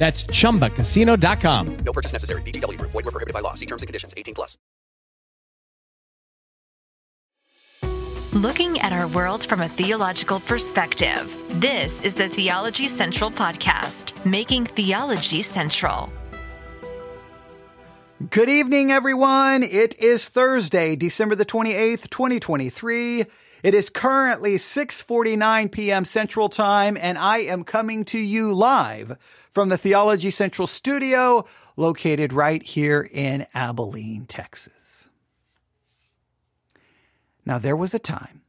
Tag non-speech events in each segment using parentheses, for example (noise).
That's chumbacasino.com. No purchase necessary. VGW Group. Void were prohibited by law. See terms and conditions. 18 plus. Looking at our world from a theological perspective, this is the Theology Central Podcast, making theology central. Good evening, everyone. It is Thursday, December the 28th, 2023. It is currently 6:49 p.m. Central Time and I am coming to you live from the Theology Central studio located right here in Abilene, Texas. Now there was a time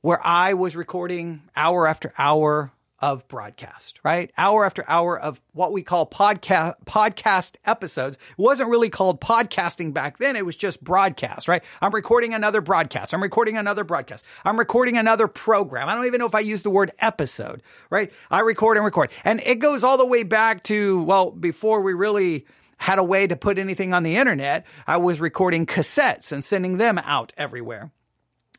where I was recording hour after hour of broadcast, right? Hour after hour of what we call podcast podcast episodes. It wasn't really called podcasting back then. It was just broadcast, right? I'm recording another broadcast. I'm recording another broadcast. I'm recording another program. I don't even know if I use the word episode, right? I record and record. And it goes all the way back to, well, before we really had a way to put anything on the internet, I was recording cassettes and sending them out everywhere.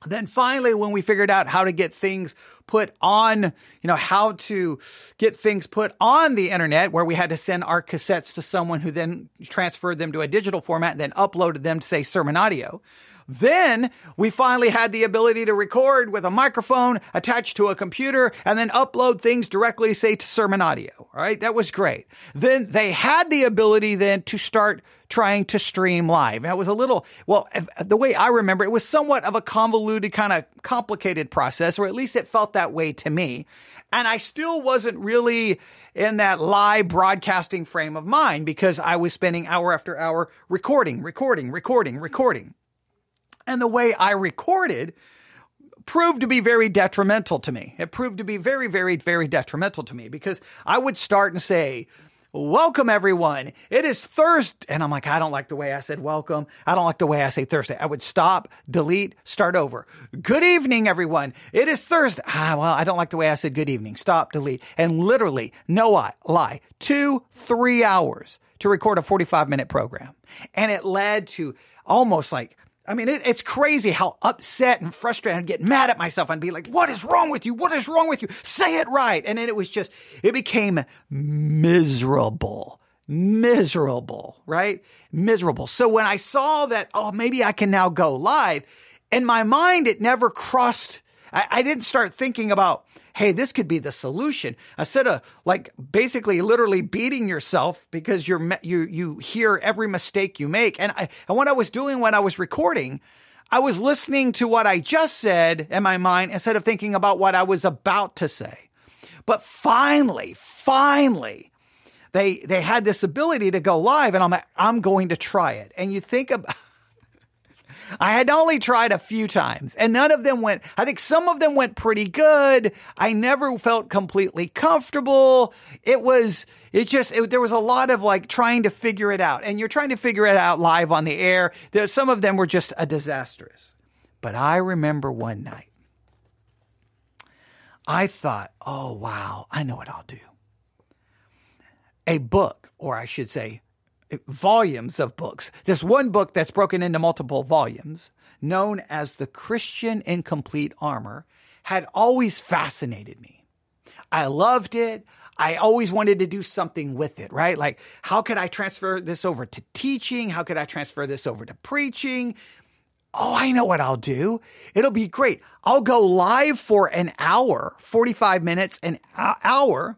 Then finally, when we figured out how to get things put on, you know, how to get things put on the internet where we had to send our cassettes to someone who then transferred them to a digital format and then uploaded them to say sermon audio. Then we finally had the ability to record with a microphone attached to a computer and then upload things directly, say, to sermon audio. All right. That was great. Then they had the ability then to start trying to stream live. And it was a little, well, the way I remember it was somewhat of a convoluted, kind of complicated process, or at least it felt that way to me. And I still wasn't really in that live broadcasting frame of mind because I was spending hour after hour recording, recording, recording, recording. And the way I recorded proved to be very detrimental to me. It proved to be very, very, very detrimental to me because I would start and say, Welcome everyone. It is Thursday. And I'm like, I don't like the way I said welcome. I don't like the way I say Thursday. I would stop, delete, start over. Good evening, everyone. It is Thursday. Ah, well, I don't like the way I said good evening. Stop, delete. And literally, no lie, two, three hours to record a 45 minute program. And it led to almost like I mean, it, it's crazy how upset and frustrated I'd get mad at myself and be like, what is wrong with you? What is wrong with you? Say it right. And then it was just, it became miserable, miserable, right? Miserable. So when I saw that, oh, maybe I can now go live in my mind, it never crossed. I, I didn't start thinking about, hey, this could be the solution. Instead of like basically literally beating yourself because you're, you, you hear every mistake you make. And I, and what I was doing when I was recording, I was listening to what I just said in my mind instead of thinking about what I was about to say. But finally, finally, they, they had this ability to go live and I'm like, I'm going to try it. And you think about, (laughs) I had only tried a few times and none of them went, I think some of them went pretty good. I never felt completely comfortable. It was, it just, it, there was a lot of like trying to figure it out and you're trying to figure it out live on the air. There, some of them were just a disastrous. But I remember one night, I thought, oh wow, I know what I'll do. A book, or I should say, volumes of books. This one book that's broken into multiple volumes, known as The Christian in Complete Armor, had always fascinated me. I loved it. I always wanted to do something with it, right? Like, how could I transfer this over to teaching? How could I transfer this over to preaching? Oh, I know what I'll do. It'll be great. I'll go live for an hour, 45 minutes, an hour,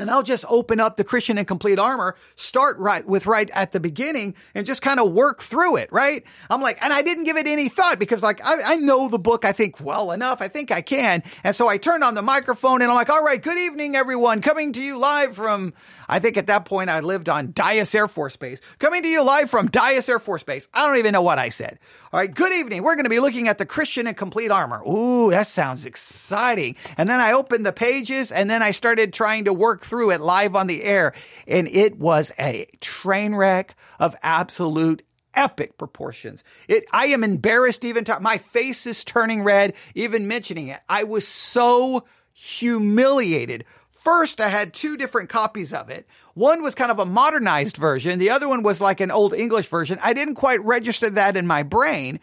and I'll just open up the Christian in complete armor, start right with right at the beginning and just kind of work through it, right? I'm like, and I didn't give it any thought because like, I, I know the book, I think well enough. I think I can. And so I turned on the microphone and I'm like, all right, good evening, everyone coming to you live from I think at that point I lived on Dyess Air Force Base. Coming to you live from Dyess Air Force Base. I don't even know what I said. All right, good evening. We're going to be looking at the Christian in complete armor. Ooh, that sounds exciting. And then I opened the pages and then I started trying to work through it live on the air. And it was a train wreck of absolute epic proportions. It, I am embarrassed even to, my face is turning red even mentioning it. I was so humiliated First, I had two different copies of it. One was kind of a modernized version. The other one was like an old English version. I didn't quite register that in my brain.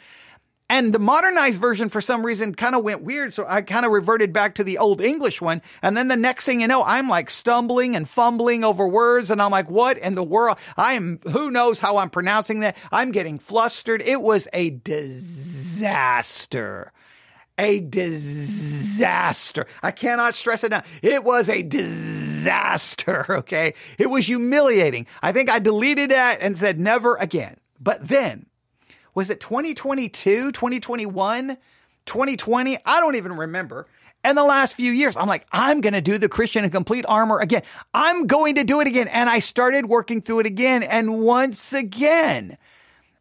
And the modernized version, for some reason, kind of went weird. So I kind of reverted back to the old English one. And then the next thing you know, I'm like stumbling and fumbling over words. And I'm like, what in the world? I am, who knows how I'm pronouncing that? I'm getting flustered. It was a disaster a disaster. I cannot stress it enough. It was a disaster. (laughs) Okay. It was humiliating. I think I deleted that and said never again. But then was it 2022, 2021, 2020? I don't even remember. And the last few years, I'm like, I'm going to do the Christian in complete armor again. I'm going to do it again. And I started working through it again. And once again,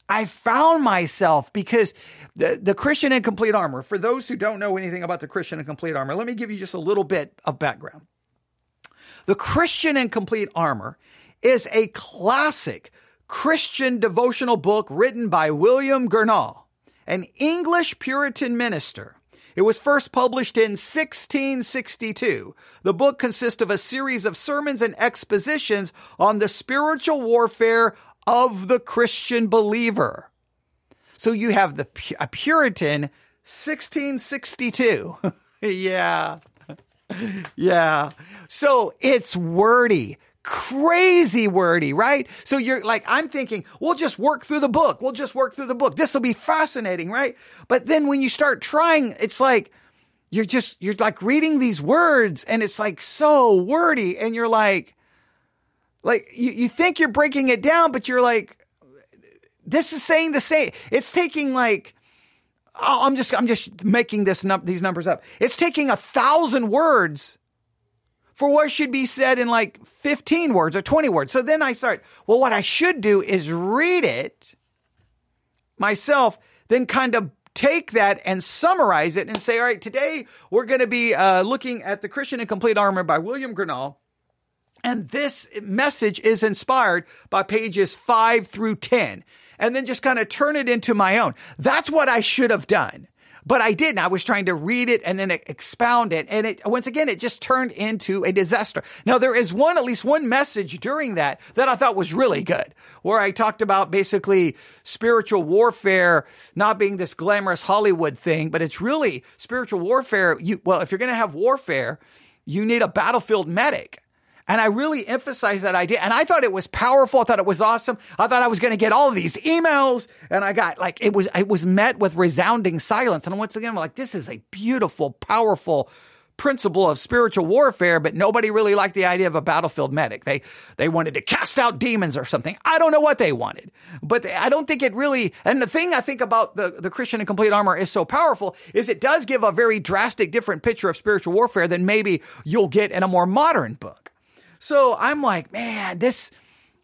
I found myself because the, the Christian in complete armor, for those who don't know anything about the Christian in complete armor, let me give you just a little bit of background. The Christian in complete armor is a classic Christian devotional book written by William Gurnall, an English Puritan minister. It was first published in 1662. The book consists of a series of sermons and expositions on the spiritual warfare of the Christian believer. So you have the a Puritan 1662. (laughs) yeah. (laughs) yeah. So it's wordy, crazy wordy, right? So you're like, I'm thinking, we'll just work through the book. We'll just work through the book. This will be fascinating, right? But then when you start trying, it's like, you're just, you're like reading these words and it's like so wordy and you're like, like you, you think you're breaking it down, but you're like, this is saying the same. It's taking like, oh, I'm just, I'm just making this num- these numbers up. It's taking a thousand words for what should be said in like 15 words or 20 words. So then I start, well, what I should do is read it myself, then kind of take that and summarize it and say, all right, today we're going to be uh, looking at the Christian in Complete Armor by William Gurnall. And this message is inspired by pages five through 10 and then just kind of turn it into my own. That's what I should have done. But I didn't. I was trying to read it and then expound it. And it, once again, it just turned into a disaster. Now, there is one, at least one message during that that I thought was really good, where I talked about basically spiritual warfare not being this glamorous Hollywood thing, but it's really spiritual warfare. You, well, if you're going to have warfare, you need a battlefield medic. And I really emphasized that idea. And I thought it was powerful. I thought it was awesome. I thought I was going to get all these emails and I got like, it was, it was met with resounding silence. And once again, I'm like, this is a beautiful, powerful, principle of spiritual warfare, but nobody really liked the idea of a battlefield medic. They they wanted to cast out demons or something. I don't know what they wanted, but I don't think it really. And the thing I think about the the Christian in complete armor is so powerful is it does give a very drastic, different picture of spiritual warfare than maybe you'll get in a more modern book. So I'm like, man, this,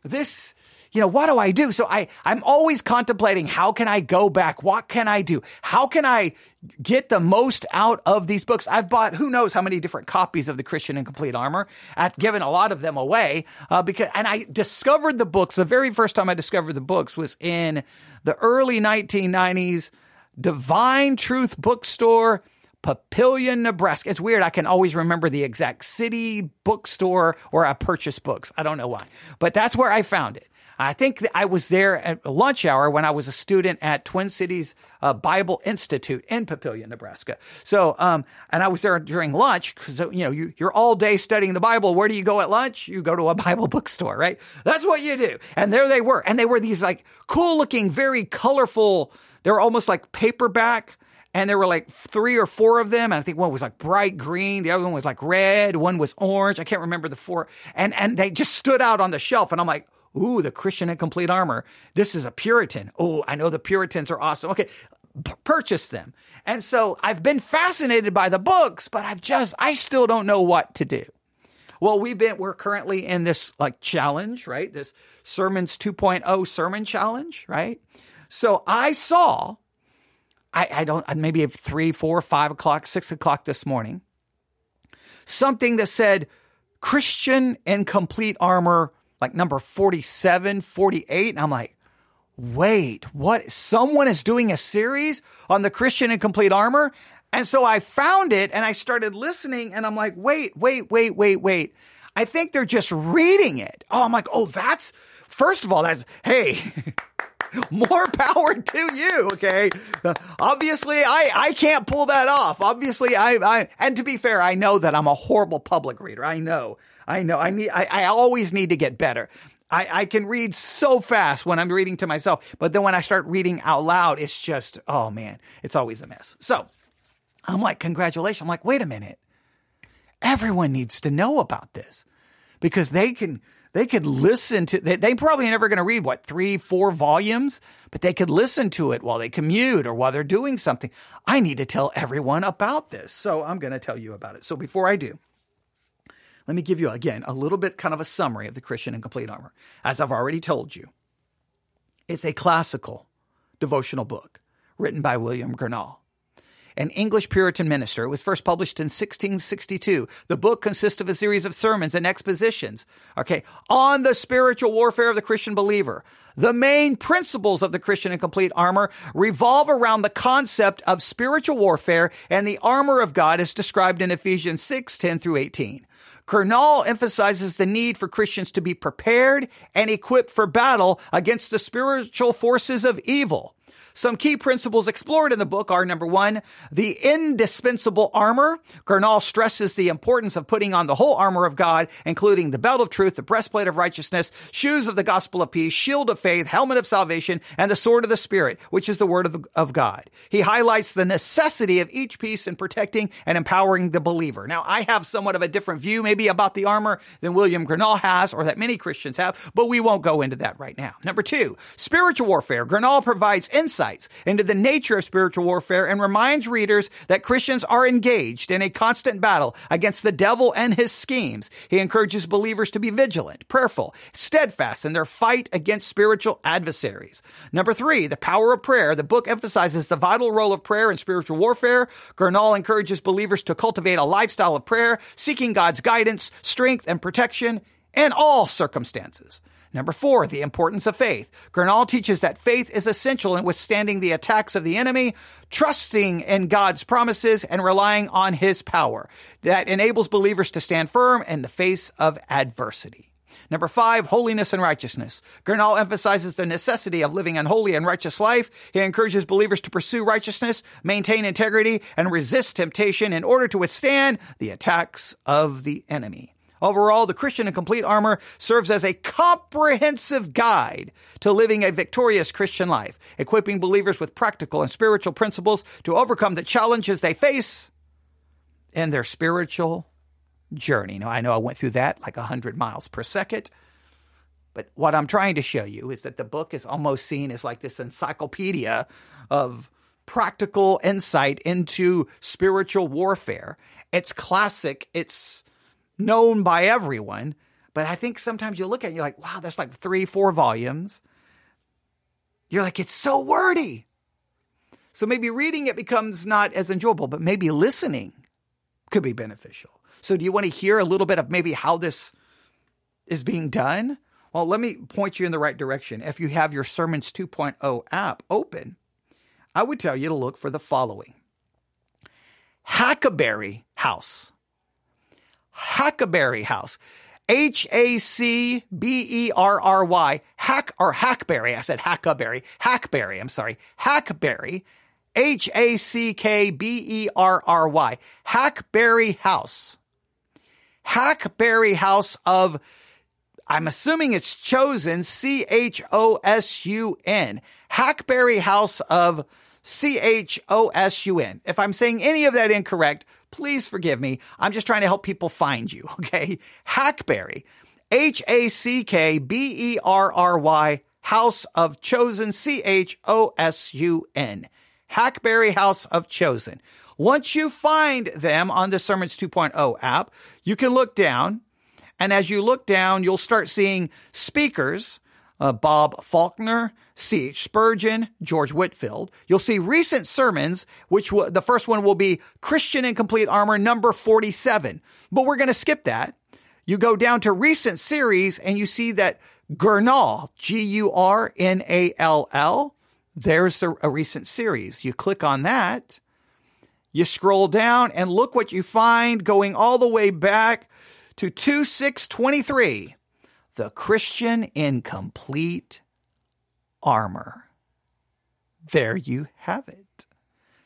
this, you know, what do I do? So I, I'm always contemplating how can I go back? What can I do? How can I get the most out of these books? I've bought who knows how many different copies of the Christian in Complete Armor. I've given a lot of them away uh, because, and I discovered the books. The very first time I discovered the books was in the early 1990s. Divine Truth Bookstore Papillion, Nebraska. It's weird. I can always remember the exact city, bookstore, where I purchased books. I don't know why, but that's where I found it. I think I was there at lunch hour when I was a student at Twin Cities uh, Bible Institute in Papillion, Nebraska. So, um, and I was there during lunch because you know you, you're all day studying the Bible. Where do you go at lunch? You go to a Bible (laughs) bookstore, right? That's what you do. And there they were, and they were these like cool looking, very colorful. They were almost like paperback and there were like three or four of them. And I think one was like bright green, the other one was like red, one was orange. I can't remember the four. And and they just stood out on the shelf, and I'm like, ooh, the Christian in complete armor. This is a Puritan. Oh, I know the Puritans are awesome. Okay, p- purchase them. And so I've been fascinated by the books, but I've just I still don't know what to do. Well, we've been we're currently in this like challenge, right? This sermons 2.0 sermon challenge, right? So I saw I, I don't, uh, maybe at three, four, five o'clock, six o'clock this morning, something that said Christian in complete armor, like number 47, 48. And I'm like, wait, what? Someone is doing a series on the Christian in complete armor? And so I found it and I started listening and I'm like, wait, wait, wait, wait, wait. I think they're just reading it. Oh, I'm like, oh, that's, first of all, that's, hey, (laughs) (laughs) more power to you. Okay. Uh, obviously, I, I can't pull that off. Obviously, I, I, and to be fair, I know that I'm a horrible public reader. I know. I know. I need, I, I always need to get better. I, I can read so fast when I'm reading to myself, but then when I start reading out loud, it's just, oh man, it's always a mess. So I'm like, congratulations. I'm like, wait a minute. Everyone needs to know about this because they can, they could listen to, they, they probably never going to read what, three, four volumes, but they could listen to it while they commute or while they're doing something. I need to tell everyone about this. So I'm going to tell you about it. So before I do, let me give you again a little bit kind of a summary of the Christian in Complete Armor. As I've already told you, it's a classical devotional book written by William Gurnall an English Puritan minister. It was first published in 1662. The book consists of a series of sermons and expositions, okay, on the spiritual warfare of the Christian believer. The main principles of the Christian in complete armor revolve around the concept of spiritual warfare and the armor of God as described in Ephesians 6, 10 through 18. Gurnall emphasizes the need for Christians to be prepared and equipped for battle against the spiritual forces of evil. Some key principles explored in the book are number one, the indispensable armor. Gurnall stresses the importance of putting on the whole armor of God, including the belt of truth, the breastplate of righteousness, shoes of the gospel of peace, shield of faith, helmet of salvation, and the sword of the spirit, which is the word of, of God. He highlights the necessity of each piece in protecting and empowering the believer. Now, I have somewhat of a different view maybe about the armor than William Gurnall has or that many Christians have, but we won't go into that right now. Number two, spiritual warfare. Gurnall provides insight insights into the nature of spiritual warfare and reminds readers that Christians are engaged in a constant battle against the devil and his schemes. He encourages believers to be vigilant, prayerful, steadfast in their fight against spiritual adversaries. Number three, the power of prayer. The book emphasizes the vital role of prayer in spiritual warfare. Gurnall encourages believers to cultivate a lifestyle of prayer, seeking God's guidance, strength, and protection in all circumstances. Number four, the importance of faith. Gurnall teaches that faith is essential in withstanding the attacks of the enemy, trusting in God's promises and relying on his power. That enables believers to stand firm in the face of adversity. Number five, holiness and righteousness. Gurnall emphasizes the necessity of living an holy and righteous life. He encourages believers to pursue righteousness, maintain integrity, and resist temptation in order to withstand the attacks of the enemy. Overall, the Christian in complete armor serves as a comprehensive guide to living a victorious Christian life, equipping believers with practical and spiritual principles to overcome the challenges they face in their spiritual journey. Now, I know I went through that like 100 miles per second. But what I'm trying to show you is that the book is almost seen as like this encyclopedia of practical insight into spiritual warfare. It's classic. It's known by everyone. But I think sometimes you look at it and you're like, wow, that's like three, four volumes. You're like, it's so wordy. So maybe reading it becomes not as enjoyable, but maybe listening could be beneficial. So do you want to hear a little bit of maybe how this is being done? Well, let me point you in the right direction. If you have your Sermons 2.0 app open, I would tell you to look for the following Hackberry House. Hackberry House. H A C B E R R Y. Hack or Hackberry. I said Hackberry. Hackberry. I'm sorry. Hackberry. H A C K B E R R Y. Hackberry House. Hackberry House of, I'm assuming it's chosen, C H O S U N. Hackberry House of C H O S U N. If I'm saying any of that incorrect, please forgive me. I'm just trying to help people find you, (laughs) okay? Hackberry, H A C K B E R R Y, House of Chosen, C H O S U N. Hackberry House of Chosen. Once you find them on the Sermons 2.0 app, you can look down. And as you look down, you'll start seeing speakers uh, Bob Faulkner, C.H. Spurgeon, George Whitefield. You'll see recent sermons, which w- the first one will be Christian in Complete Armor number 47. But we're going to skip that. You go down to recent series and you see that Gurnall, G U R N A L L, there's the, a recent series. You click on that. You scroll down and look what you find going all the way back to 2623 the Christian in complete armor. There you have it.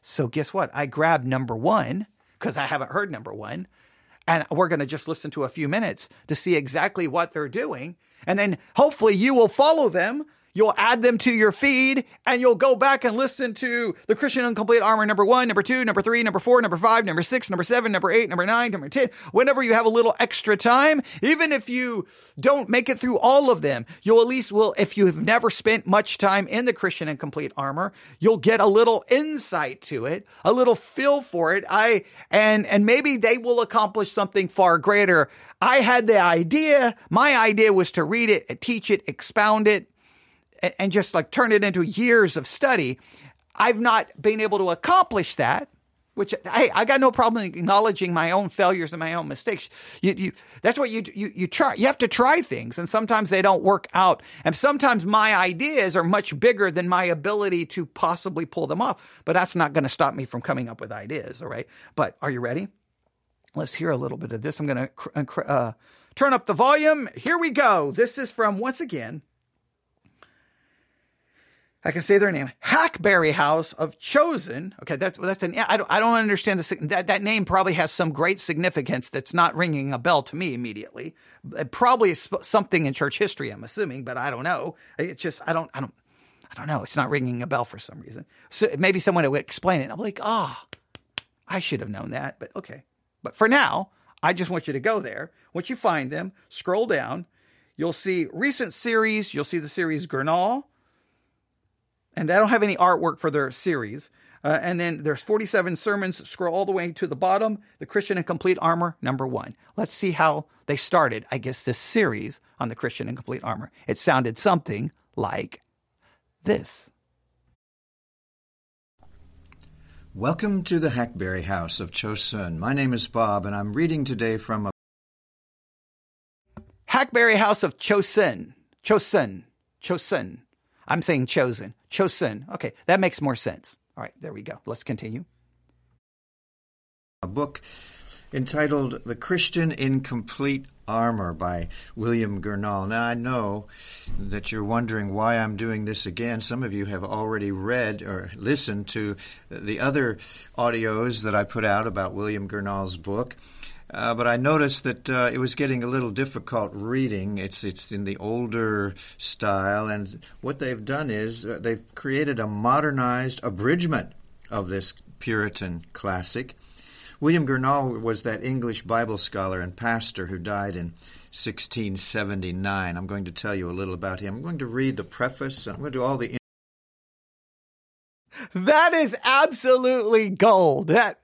So, guess what? I grabbed number one because I haven't heard number one. And we're going to just listen to a few minutes to see exactly what they're doing. And then hopefully you will follow them You'll add them to your feed and you'll go back and listen to the Christian in Complete Armor number one, number two, number three, number four, number five, number six, number seven, number eight, number nine, number 10. Whenever you have a little extra time, even if you don't make it through all of them, you'll at least will, if you have never spent much time in the Christian in Complete Armor, you'll get a little insight to it, a little feel for it. I, and, and maybe they will accomplish something far greater. I had the idea. My idea was to read it, teach it, expound it and just like turn it into years of study. I've not been able to accomplish that, which hey, I got no problem acknowledging my own failures and my own mistakes. You, you, that's what you, you, you try. You have to try things and sometimes they don't work out. And sometimes my ideas are much bigger than my ability to possibly pull them off, but that's not going to stop me from coming up with ideas. All right. But are you ready? Let's hear a little bit of this. I'm going to uh, turn up the volume. Here we go. This is from once again, I can say their name, Hackberry House of Chosen. Okay, that's that's an I don't I don't understand the that that name probably has some great significance that's not ringing a bell to me immediately. It probably is something in church history, I'm assuming, but I don't know. It's just I don't I don't I don't know. It's not ringing a bell for some reason. So maybe someone would explain it. I'm like, ah, oh, I should have known that, but okay. But for now, I just want you to go there. Once you find them, scroll down. You'll see recent series. You'll see the series Gurnall and they don't have any artwork for their series. Uh, and then there's 47 sermons. Scroll all the way to the bottom. The Christian in Complete Armor, number one. Let's see how they started. I guess this series on the Christian in Complete Armor. It sounded something like this. Welcome to the Hackberry House of Chosun. My name is Bob, and I'm reading today from a Hackberry House of Chosun. Chosun. Chosun. I'm saying chosen. Chosen. Okay, that makes more sense. All right, there we go. Let's continue. A book entitled The Christian in Complete Armor by William Gurnall. Now, I know that you're wondering why I'm doing this again. Some of you have already read or listened to the other audios that I put out about William Gurnall's book. Uh, but I noticed that uh, it was getting a little difficult reading. It's it's in the older style, and what they've done is uh, they've created a modernized abridgment of this Puritan classic. William Gurnall was that English Bible scholar and pastor who died in 1679. I'm going to tell you a little about him. I'm going to read the preface. I'm going to do all the. That is absolutely gold. That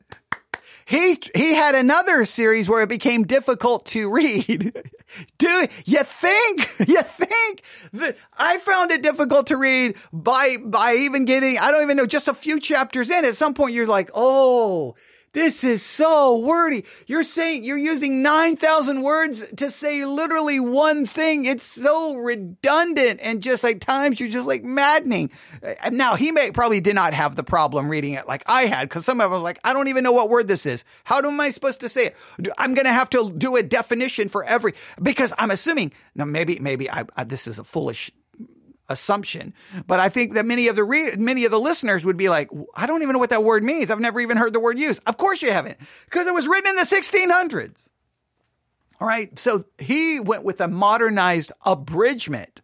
he he had another series where it became difficult to read. (laughs) Do you think (laughs) you think that I found it difficult to read by by even getting I don't even know just a few chapters in. At some point, you're like, oh, this is so wordy. You're saying you're using 9,000 words to say literally one thing. It's so redundant and just like times you're just like maddening. Uh, now he may probably did not have the problem reading it like I had because some of us like, I don't even know what word this is. How am I supposed to say it? I'm going to have to do a definition for every, because I'm assuming now maybe, maybe I, I this is a foolish assumption. But I think that many of the re- many of the listeners would be like, I don't even know what that word means. I've never even heard the word used. Of course you haven't, because it was written in the 1600s. All right. So he went with a modernized abridgment.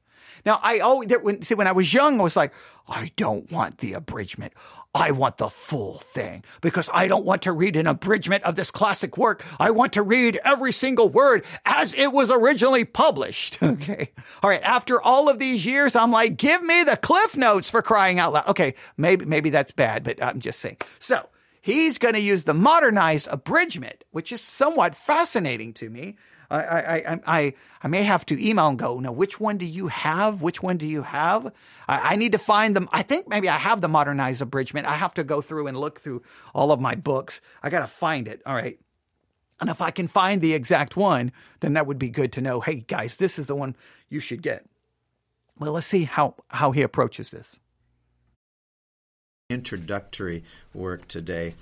Now, I always, there, when, see, when I was young, I was like, I don't want the abridgment. I want the full thing because I don't want to read an abridgment of this classic work. I want to read every single word as it was originally published. (laughs) Okay. All right. After all of these years, I'm like, give me the cliff notes for crying out loud. Okay. Maybe, maybe that's bad, but I'm just saying. So he's going to use the modernized abridgment, which is somewhat fascinating to me. I, I, I, I, may have to email and go, now, which one do you have? Which one do you have? I, I need to find them. I think maybe I have the modernized abridgment. I have to go through and look through all of my books. I got to find it. All right. And if I can find the exact one, then that would be good to know. Hey, guys, this is the one you should get. Well, let's see how, how he approaches this. Introductory work today.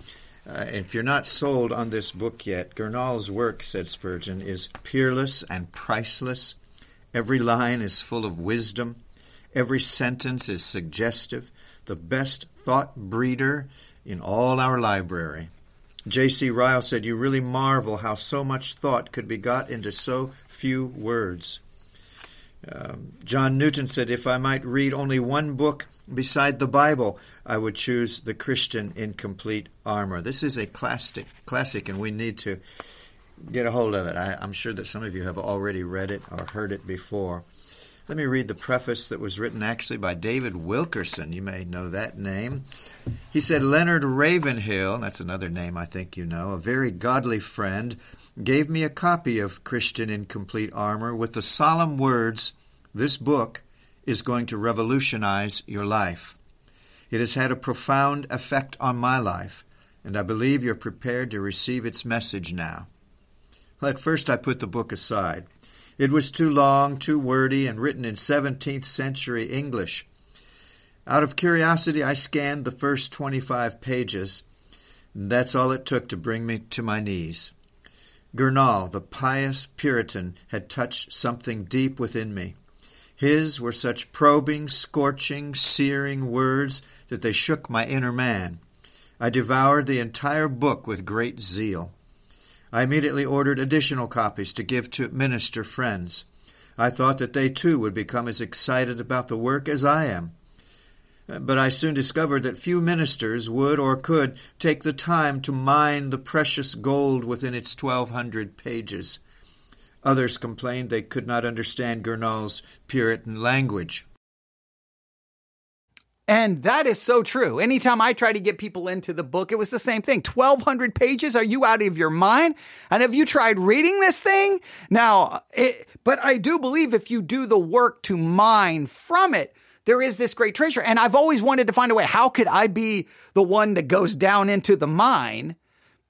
Uh, if you're not sold on this book yet, Gurnall's work, said Spurgeon, is peerless and priceless. Every line is full of wisdom. Every sentence is suggestive. The best thought breeder in all our library. J.C. Ryle said, You really marvel how so much thought could be got into so few words. Um, John Newton said, If I might read only one book beside the Bible, I would choose the Christian in complete armor. This is a classic, classic, and we need to get a hold of it. I, I'm sure that some of you have already read it or heard it before. Let me read the preface that was written actually by David Wilkerson. You may know that name. He said, Leonard Ravenhill, that's another name I think you know, a very godly friend, gave me a copy of Christian in Complete Armor with the solemn words, This book is going to revolutionize your life. It has had a profound effect on my life, and I believe you're prepared to receive its message now. Well, at first, I put the book aside. It was too long, too wordy, and written in 17th century English. Out of curiosity, I scanned the first 25 pages. And that's all it took to bring me to my knees. Gurnall, the pious Puritan, had touched something deep within me. His were such probing, scorching, searing words that they shook my inner man. I devoured the entire book with great zeal. I immediately ordered additional copies to give to minister friends. I thought that they too would become as excited about the work as I am. But I soon discovered that few ministers would or could take the time to mine the precious gold within its twelve hundred pages. Others complained they could not understand Gurnall's Puritan language. And that is so true. Anytime I try to get people into the book, it was the same thing. 1200 pages. Are you out of your mind? And have you tried reading this thing? Now, it, but I do believe if you do the work to mine from it, there is this great treasure. And I've always wanted to find a way. How could I be the one that goes down into the mine,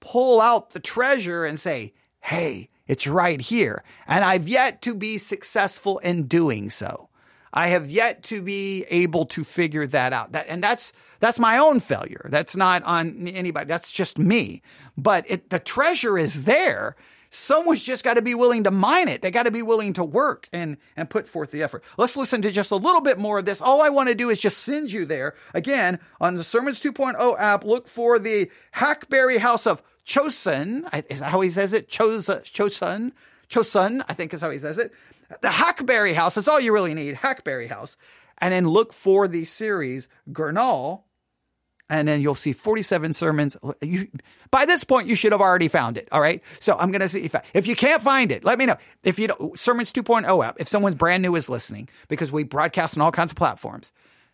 pull out the treasure and say, Hey, it's right here. And I've yet to be successful in doing so. I have yet to be able to figure that out. That, and that's, that's my own failure. That's not on anybody. That's just me. But it, the treasure is there. Someone's just got to be willing to mine it. They got to be willing to work and, and put forth the effort. Let's listen to just a little bit more of this. All I want to do is just send you there. Again, on the Sermons 2.0 app, look for the Hackberry House of Chosun. Is that how he says it? Chosun, Chosun, I think is how he says it. The Hackberry House. That's all you really need. Hackberry House. And then look for the series Gurnall. And then you'll see 47 sermons. You, by this point, you should have already found it. All right. So I'm going to see if, if you can't find it, let me know. If you don't, Sermons 2.0 app, if someone's brand new is listening, because we broadcast on all kinds of platforms,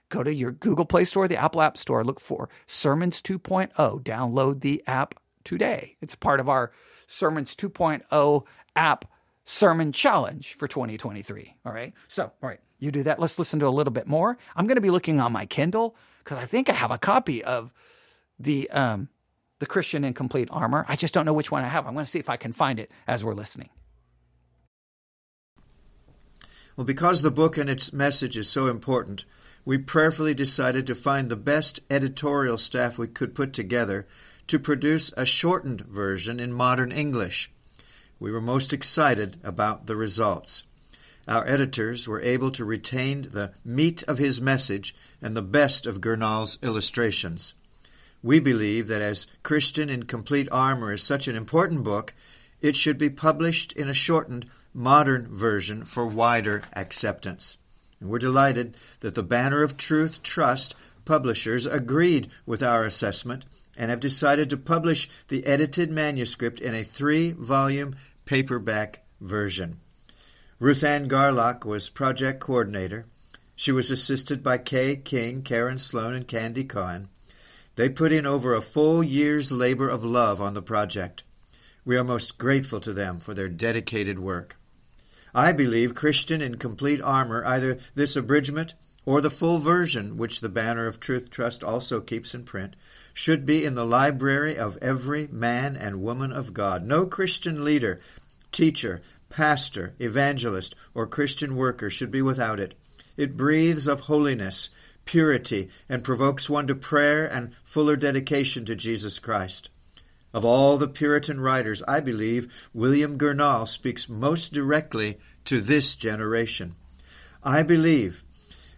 go to your Google Play Store, the Apple App Store, look for Sermons 2.0, download the app today. It's part of our Sermons 2.0 app sermon challenge for 2023. All right. So, all right, you do that. Let's listen to a little bit more. I'm going to be looking on my Kindle because I think I have a copy of the um, the Christian in Complete Armor. I just don't know which one I have. I'm going to see if I can find it as we're listening. Well, because the book and its message is so important, we prayerfully decided to find the best editorial staff we could put together to produce a shortened version in modern English. We were most excited about the results. Our editors were able to retain the meat of his message and the best of Gurnall's illustrations. We believe that as Christian in Complete Armor is such an important book, it should be published in a shortened, modern version for wider acceptance. And we're delighted that the Banner of Truth Trust publishers agreed with our assessment and have decided to publish the edited manuscript in a three volume paperback version. Ruth Ann Garlock was project coordinator. She was assisted by Kay King, Karen Sloan, and Candy Cohen. They put in over a full year's labor of love on the project. We are most grateful to them for their dedicated work. I believe Christian in Complete Armor, either this abridgment or the full version, which the Banner of Truth Trust also keeps in print, should be in the library of every man and woman of God. No Christian leader, teacher, pastor, evangelist, or Christian worker should be without it. It breathes of holiness, purity, and provokes one to prayer and fuller dedication to Jesus Christ. Of all the Puritan writers, I believe William Gurnall speaks most directly to this generation. I believe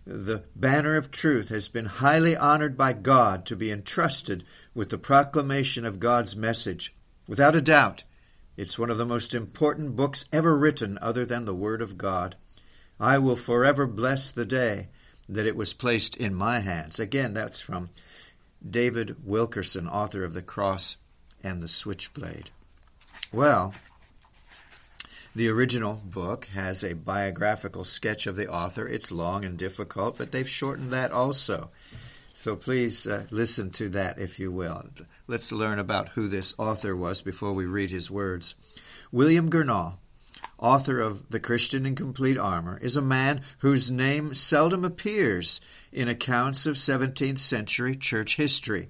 the banner of truth has been highly honored by God to be entrusted with the proclamation of God's message. Without a doubt, it's one of the most important books ever written other than the Word of God. I will forever bless the day that it was placed in my hands. Again, that's from David Wilkerson, author of The Cross and the Switchblade. Well, the original book has a biographical sketch of the author. It's long and difficult, but they've shortened that also. So please uh, listen to that if you will. Let's learn about who this author was before we read his words. William Gurnall, author of The Christian in Complete Armor, is a man whose name seldom appears in accounts of 17th century church history.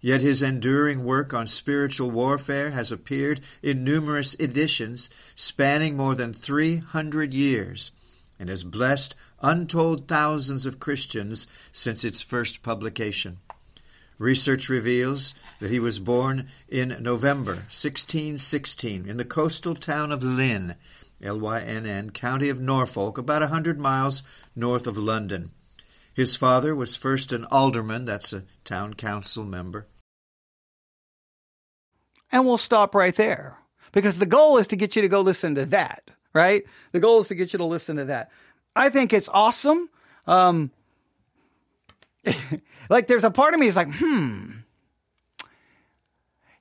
Yet his enduring work on spiritual warfare has appeared in numerous editions spanning more than 300 years and has blessed untold thousands of Christians since its first publication. Research reveals that he was born in November 1616 in the coastal town of Lynn, L-Y-N-N, county of Norfolk, about a hundred miles north of London. His father was first an alderman, that's a town council member, and we'll stop right there because the goal is to get you to go listen to that, right? The goal is to get you to listen to that. I think it's awesome. Um, (laughs) like there's a part of me is like, hmm,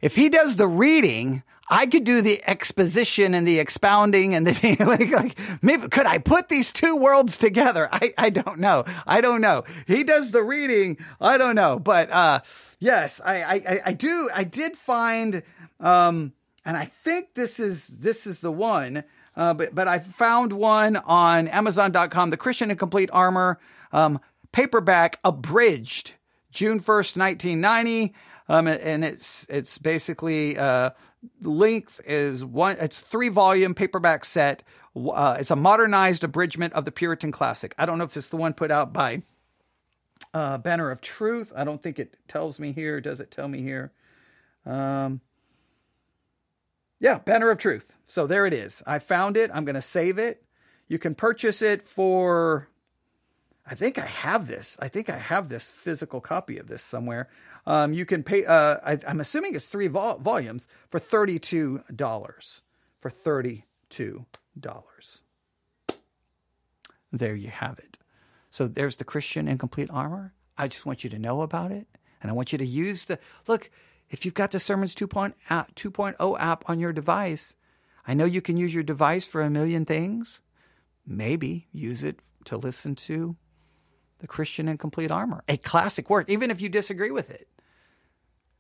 if he does the reading, I could do the exposition and the expounding and the (laughs) like, like maybe could I put these two worlds together? I, I don't know. I don't know. He does the reading. I don't know. But uh yes, I I, I do I did find um and I think this is this is the one. Uh, but but I found one on Amazon.com, The Christian in Complete Armor, um, paperback abridged, June first, nineteen ninety, um, and it's it's basically uh, length is one. It's three volume paperback set. Uh, it's a modernized abridgment of the Puritan classic. I don't know if it's the one put out by uh, Banner of Truth. I don't think it tells me here. Does it tell me here? Um, yeah, Banner of Truth. So there it is. I found it. I'm going to save it. You can purchase it for. I think I have this. I think I have this physical copy of this somewhere. Um, you can pay. Uh, I, am assuming it's three vol- volumes for thirty-two dollars. For thirty-two dollars. There you have it. So there's the Christian in complete armor. I just want you to know about it, and I want you to use the look. If you've got the Sermons 2.0 app on your device, I know you can use your device for a million things. Maybe use it to listen to the Christian in Complete Armor, a classic work, even if you disagree with it.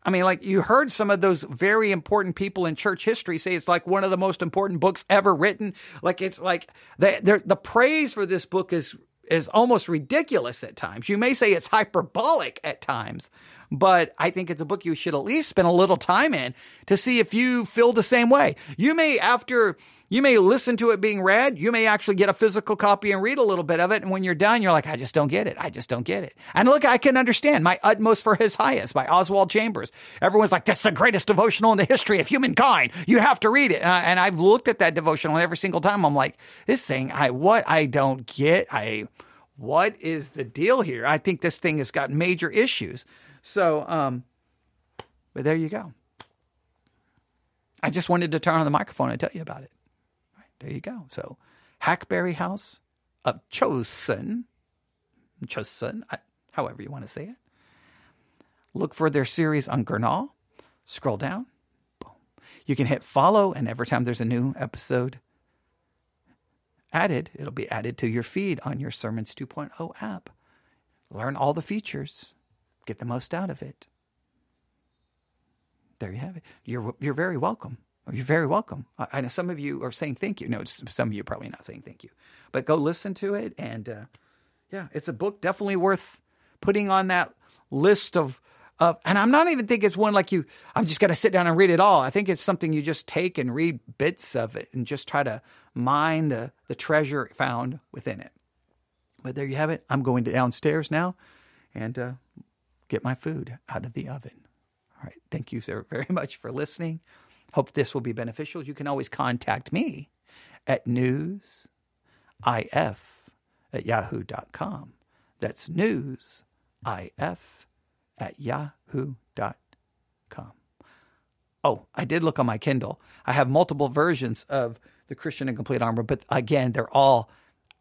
I mean, like you heard some of those very important people in church history say it's like one of the most important books ever written. Like it's like the the praise for this book is is almost ridiculous at times. You may say it's hyperbolic at times, but I think it's a book you should at least spend a little time in to see if you feel the same way. You may after you may listen to it being read. You may actually get a physical copy and read a little bit of it. And when you're done, you're like, I just don't get it. I just don't get it. And look, I can understand my utmost for his highest by Oswald Chambers. Everyone's like, this is the greatest devotional in the history of humankind. You have to read it. And, I, I've looked at that devotional every single time. I'm like, this thing, I, what I don't get, I, what is the deal here? I think this thing has got major issues. So, um, but there you go. I just wanted to turn on the microphone and tell you about it. There you go. So, Hackberry House of Chosen, Chosen, however you want to say it. Look for their series on Gurnall. Scroll down. Boom. You can hit follow, and every time there's a new episode added, it'll be added to your feed on your Sermons 2.0 app. Learn all the features, get the most out of it. There you have it. You're you're very welcome. You're very welcome. I, I know some of you are saying thank you. No, some of you are probably not saying thank you, but go listen to it. And uh, yeah, it's a book definitely worth putting on that list of. And I'm not even thinking it's one like you. I'm just to sit down and read it all. I think it's something you just take and read bits of it and just try to mine the the treasure found within it. But there you have it. I'm going downstairs now, and uh, get my food out of the oven. All right. Thank you sir, very (laughs) much for listening. Hope this will be beneficial. You can always contact me at newsif at yahoo.com. That's newsif at yahoo.com. Oh, I did look on my Kindle. I have multiple versions of the Christian in Complete Armor, but again, they're all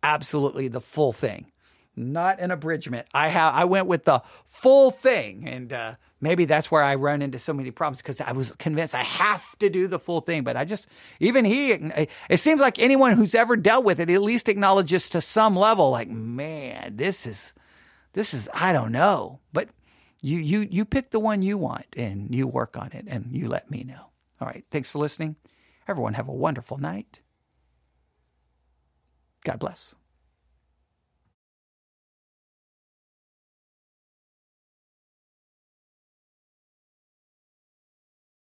absolutely the full thing, not an abridgment. I have I went with the full thing, and uh, maybe that's where I run into so many problems because I was convinced I have to do the full thing. But I just, even he, it seems like anyone who's ever dealt with it at least acknowledges to some level, like, man, this is, this is, I don't know. But you, you, you pick the one you want and you work on it and you let me know. All right. Thanks for listening. Everyone have a wonderful night. God bless.